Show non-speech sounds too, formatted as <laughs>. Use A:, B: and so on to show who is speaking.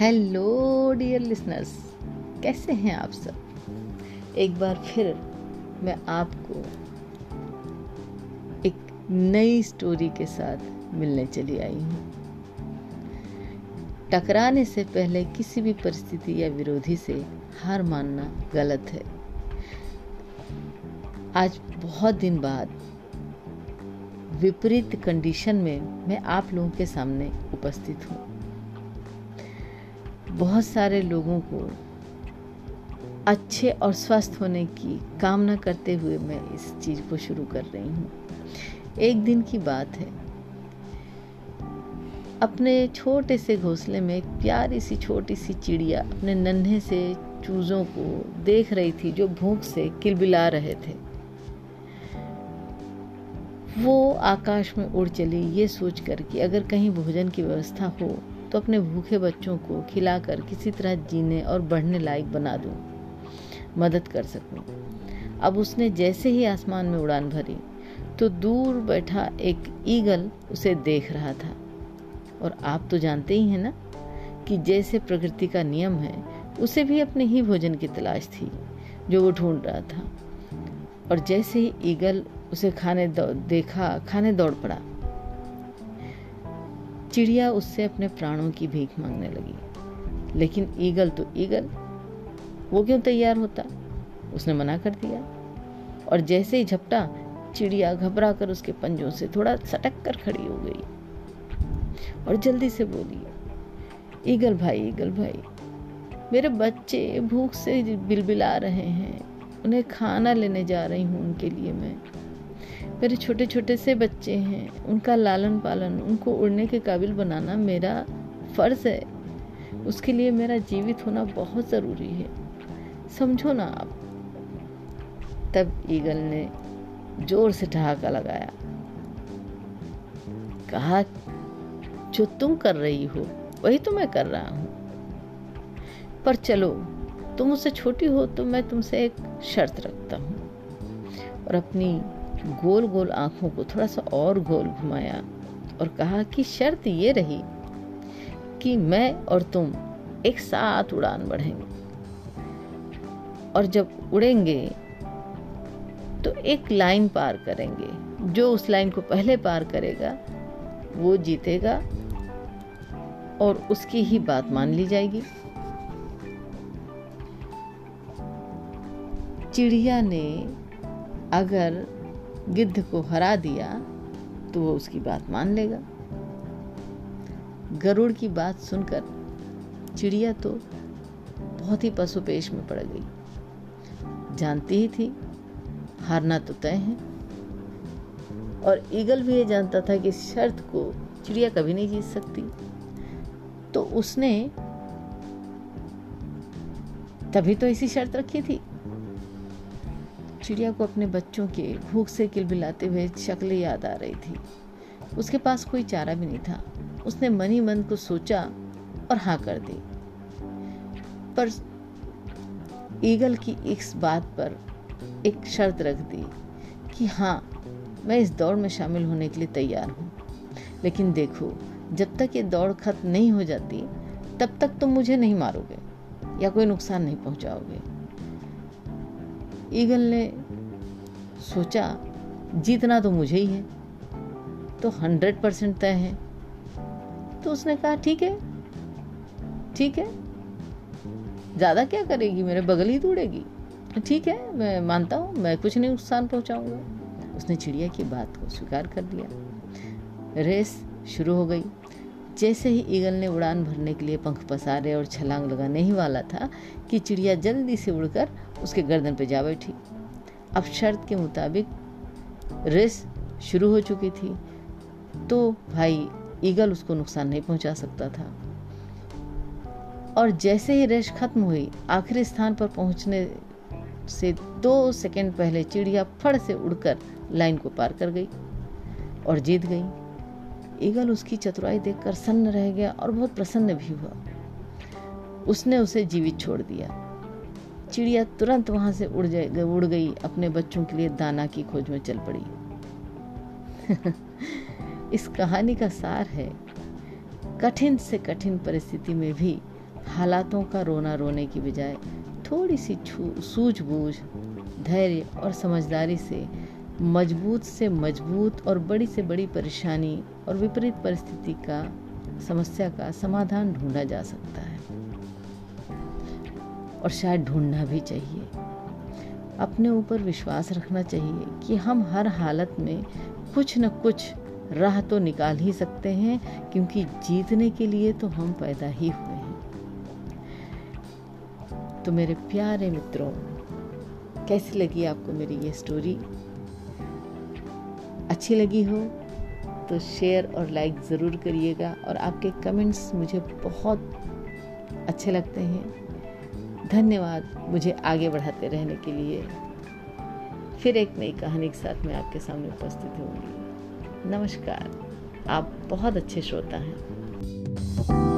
A: Hello dear listeners, कैसे हैं आप सब? एक बार फिर मैं आपको एक नई स्टोरी के साथ मिलने चली आई हूँ। टकराने से पहले किसी भी परिस्थिति या विरोधी से हार मानना गलत है। आज बहुत दिन बाद विपरीत कंडीशन में मैं आप लोगों के सामने उपस्थित हूँ। बहुत सारे लोगों को अच्छे और स्वस्थ होने की कामना करते हुए मैं इस चीज़ को शुरू कर रही हूँ। एक दिन की बात है। अपने छोटे से घोंसले में एक प्यारी सी छोटी सी चिड़िया अपने नन्हे से चूज़ों को देख रही थी जो भूख से किलबिला रहे थे। वो आकाश में उड़ चली, ये सोच कर कि अगर कहीं भोजन की व्यवस्था हो तो अपने भूखे बच्चों को खिलाकर किसी तरह जीने और बढ़ने लायक बना दूँ, मदद कर सकूँ। अब उसने जैसे ही आसमान में उड़ान भरी तो दूर बैठा एक ईगल उसे देख रहा था। और आप तो जानते ही हैं ना कि जैसे प्रकृति का नियम है उसे भी अपने ही भोजन की तलाश थी जो वो ढूंढ रहा था। और जैसे ही ईगल उसे खाने देखा खाने दौड़ पड़ा चिड़िया उससे अपने प्राणों की भीख मांगने लगी। लेकिन ईगल तो ईगल, वो क्यों तैयार होता? उसने मना कर दिया। और जैसे ही झपटा, चिड़िया घबरा कर उसके पंजों से थोड़ा सटक कर खड़ी हो गई। और जल्दी से बोली, ईगल भाई ईगल भाई, मेरे बच्चे भूख से बिलबिला रहे हैं। उन्हें खाना लेने जा रही हूँ उनके लिए मैं। मेरे छोटे छोटे से बच्चे हैं, उनका लालन पालन, उनको उड़ने के काबिल बनाना मेरा फ़र्ज़ है। उसके लिए मेरा जीवित होना बहुत ज़रूरी है। समझो ना आप। तब ईगल ने ज़ोर से ठहाका लगाया। कहा, जो तुम कर रही हो, वही तो मैं कर रहा हूँ। पर चलो, तुम मुझसे छोटी हो तो मैं तुमसे एक शर्त रखता हूँ और अपनी गोल गोल आँखों को थोड़ा सा और गोल घुमाया और कहा कि शर्त ये रही कि मैं और तुम एक साथ उड़ान बढ़ेंगे। और जब उड़ेंगे तो एक लाइन पार करेंगे। जो उस लाइन को पहले पार करेगा, वो जीतेगा और उसकी ही बात मान ली जाएगी। चिड़िया ने अगर गिद्ध को हरा दिया तो वो उसकी बात मान लेगा। गरुड़ की बात सुनकर चिड़िया तो बहुत ही पशुपेश में पड़ गई। जानती ही थी, हारना तो तय है। और ईगल भी ये जानता था कि शर्त को चिड़िया कभी नहीं जीत सकती। तो उसने तभी तो इसी शर्त रखी थी। चिड़िया को अपने बच्चों के भूख से किलबिलाते हुए शक्लें याद आ रही थी। उसके पास कोई चारा भी नहीं था। उसने मनी मन को सोचा और हाँ कर दी। पर ईगल की इस बात पर एक शर्त रख दी कि हाँ मैं इस दौड़ में शामिल होने के लिए तैयार हूँ। लेकिन देखो, जब तक ये दौड़ खत्म नहीं हो जाती, तब तक तुम मुझे नहीं मारोगे या कोई नुकसान नहीं पहुंचाओगे। ईगल ने सोचा, जीतना तो मुझे ही है तो हंड्रेड परसेंट तय है। तो उसने कहा, ठीक है ठीक है, ज़्यादा क्या करेगी, मेरे बगल ही तोड़ेगी। ठीक है, मैं मानता हूँ, मैं कुछ नहीं नुकसान पहुँचाऊँगा। उसने चिड़िया की बात को स्वीकार कर दिया रेस शुरू हो गई। जैसे ही ईगल ने उड़ान भरने के लिए पंख पसारे और छलांग लगाने ही वाला था कि चिड़िया जल्दी से उड़कर उसके गर्दन पर जा बैठी। अब शर्त के मुताबिक रेस शुरू हो चुकी थी तो भाई ईगल उसको नुकसान नहीं पहुँचा सकता था। और जैसे ही रेस खत्म हुई, आखिरी स्थान पर पहुँचने से दो सेकंड पहले चिड़िया फड़ से उड़कर लाइन को पार कर गई और जीत गई। ईगल उसकी चतुराई देखकर सन्न रह गया और बहुत प्रसन्न भी हुआ। उसने उसे जीवित छोड़ दिया। चिड़िया तुरंत वहाँ से उड़ जाए उड़ गई, अपने बच्चों के लिए दाना की खोज में चल पड़ी। <laughs> इस कहानी का सार है। कठिन से कठिन परिस्थिति में भी हालातों का रोना रोने की बजाय थोड़ी सी सूझबूझ, धैर्य और समझदारी से मज़बूत से मज़बूत और बड़ी से बड़ी परेशानी और विपरीत परिस्थिति का, समस्या का समाधान ढूंढा जा सकता है। और शायद ढूंढना भी चाहिए। अपने ऊपर विश्वास रखना चाहिए कि हम हर हालत में कुछ न कुछ राह तो निकाल ही सकते हैं, क्योंकि जीतने के लिए तो हम पैदा ही हुए हैं। तो मेरे प्यारे मित्रों, कैसी लगी आपको मेरी ये स्टोरी अच्छी लगी हो तो शेयर और लाइक ज़रूर करिएगा और आपके कमेंट्स मुझे बहुत अच्छे लगते हैं। धन्यवाद मुझे आगे बढ़ाते रहने के लिए। फिर एक नई कहानी के साथ मैं आपके सामने उपस्थित होंगी। नमस्कार, आप बहुत अच्छे श्रोता हैं।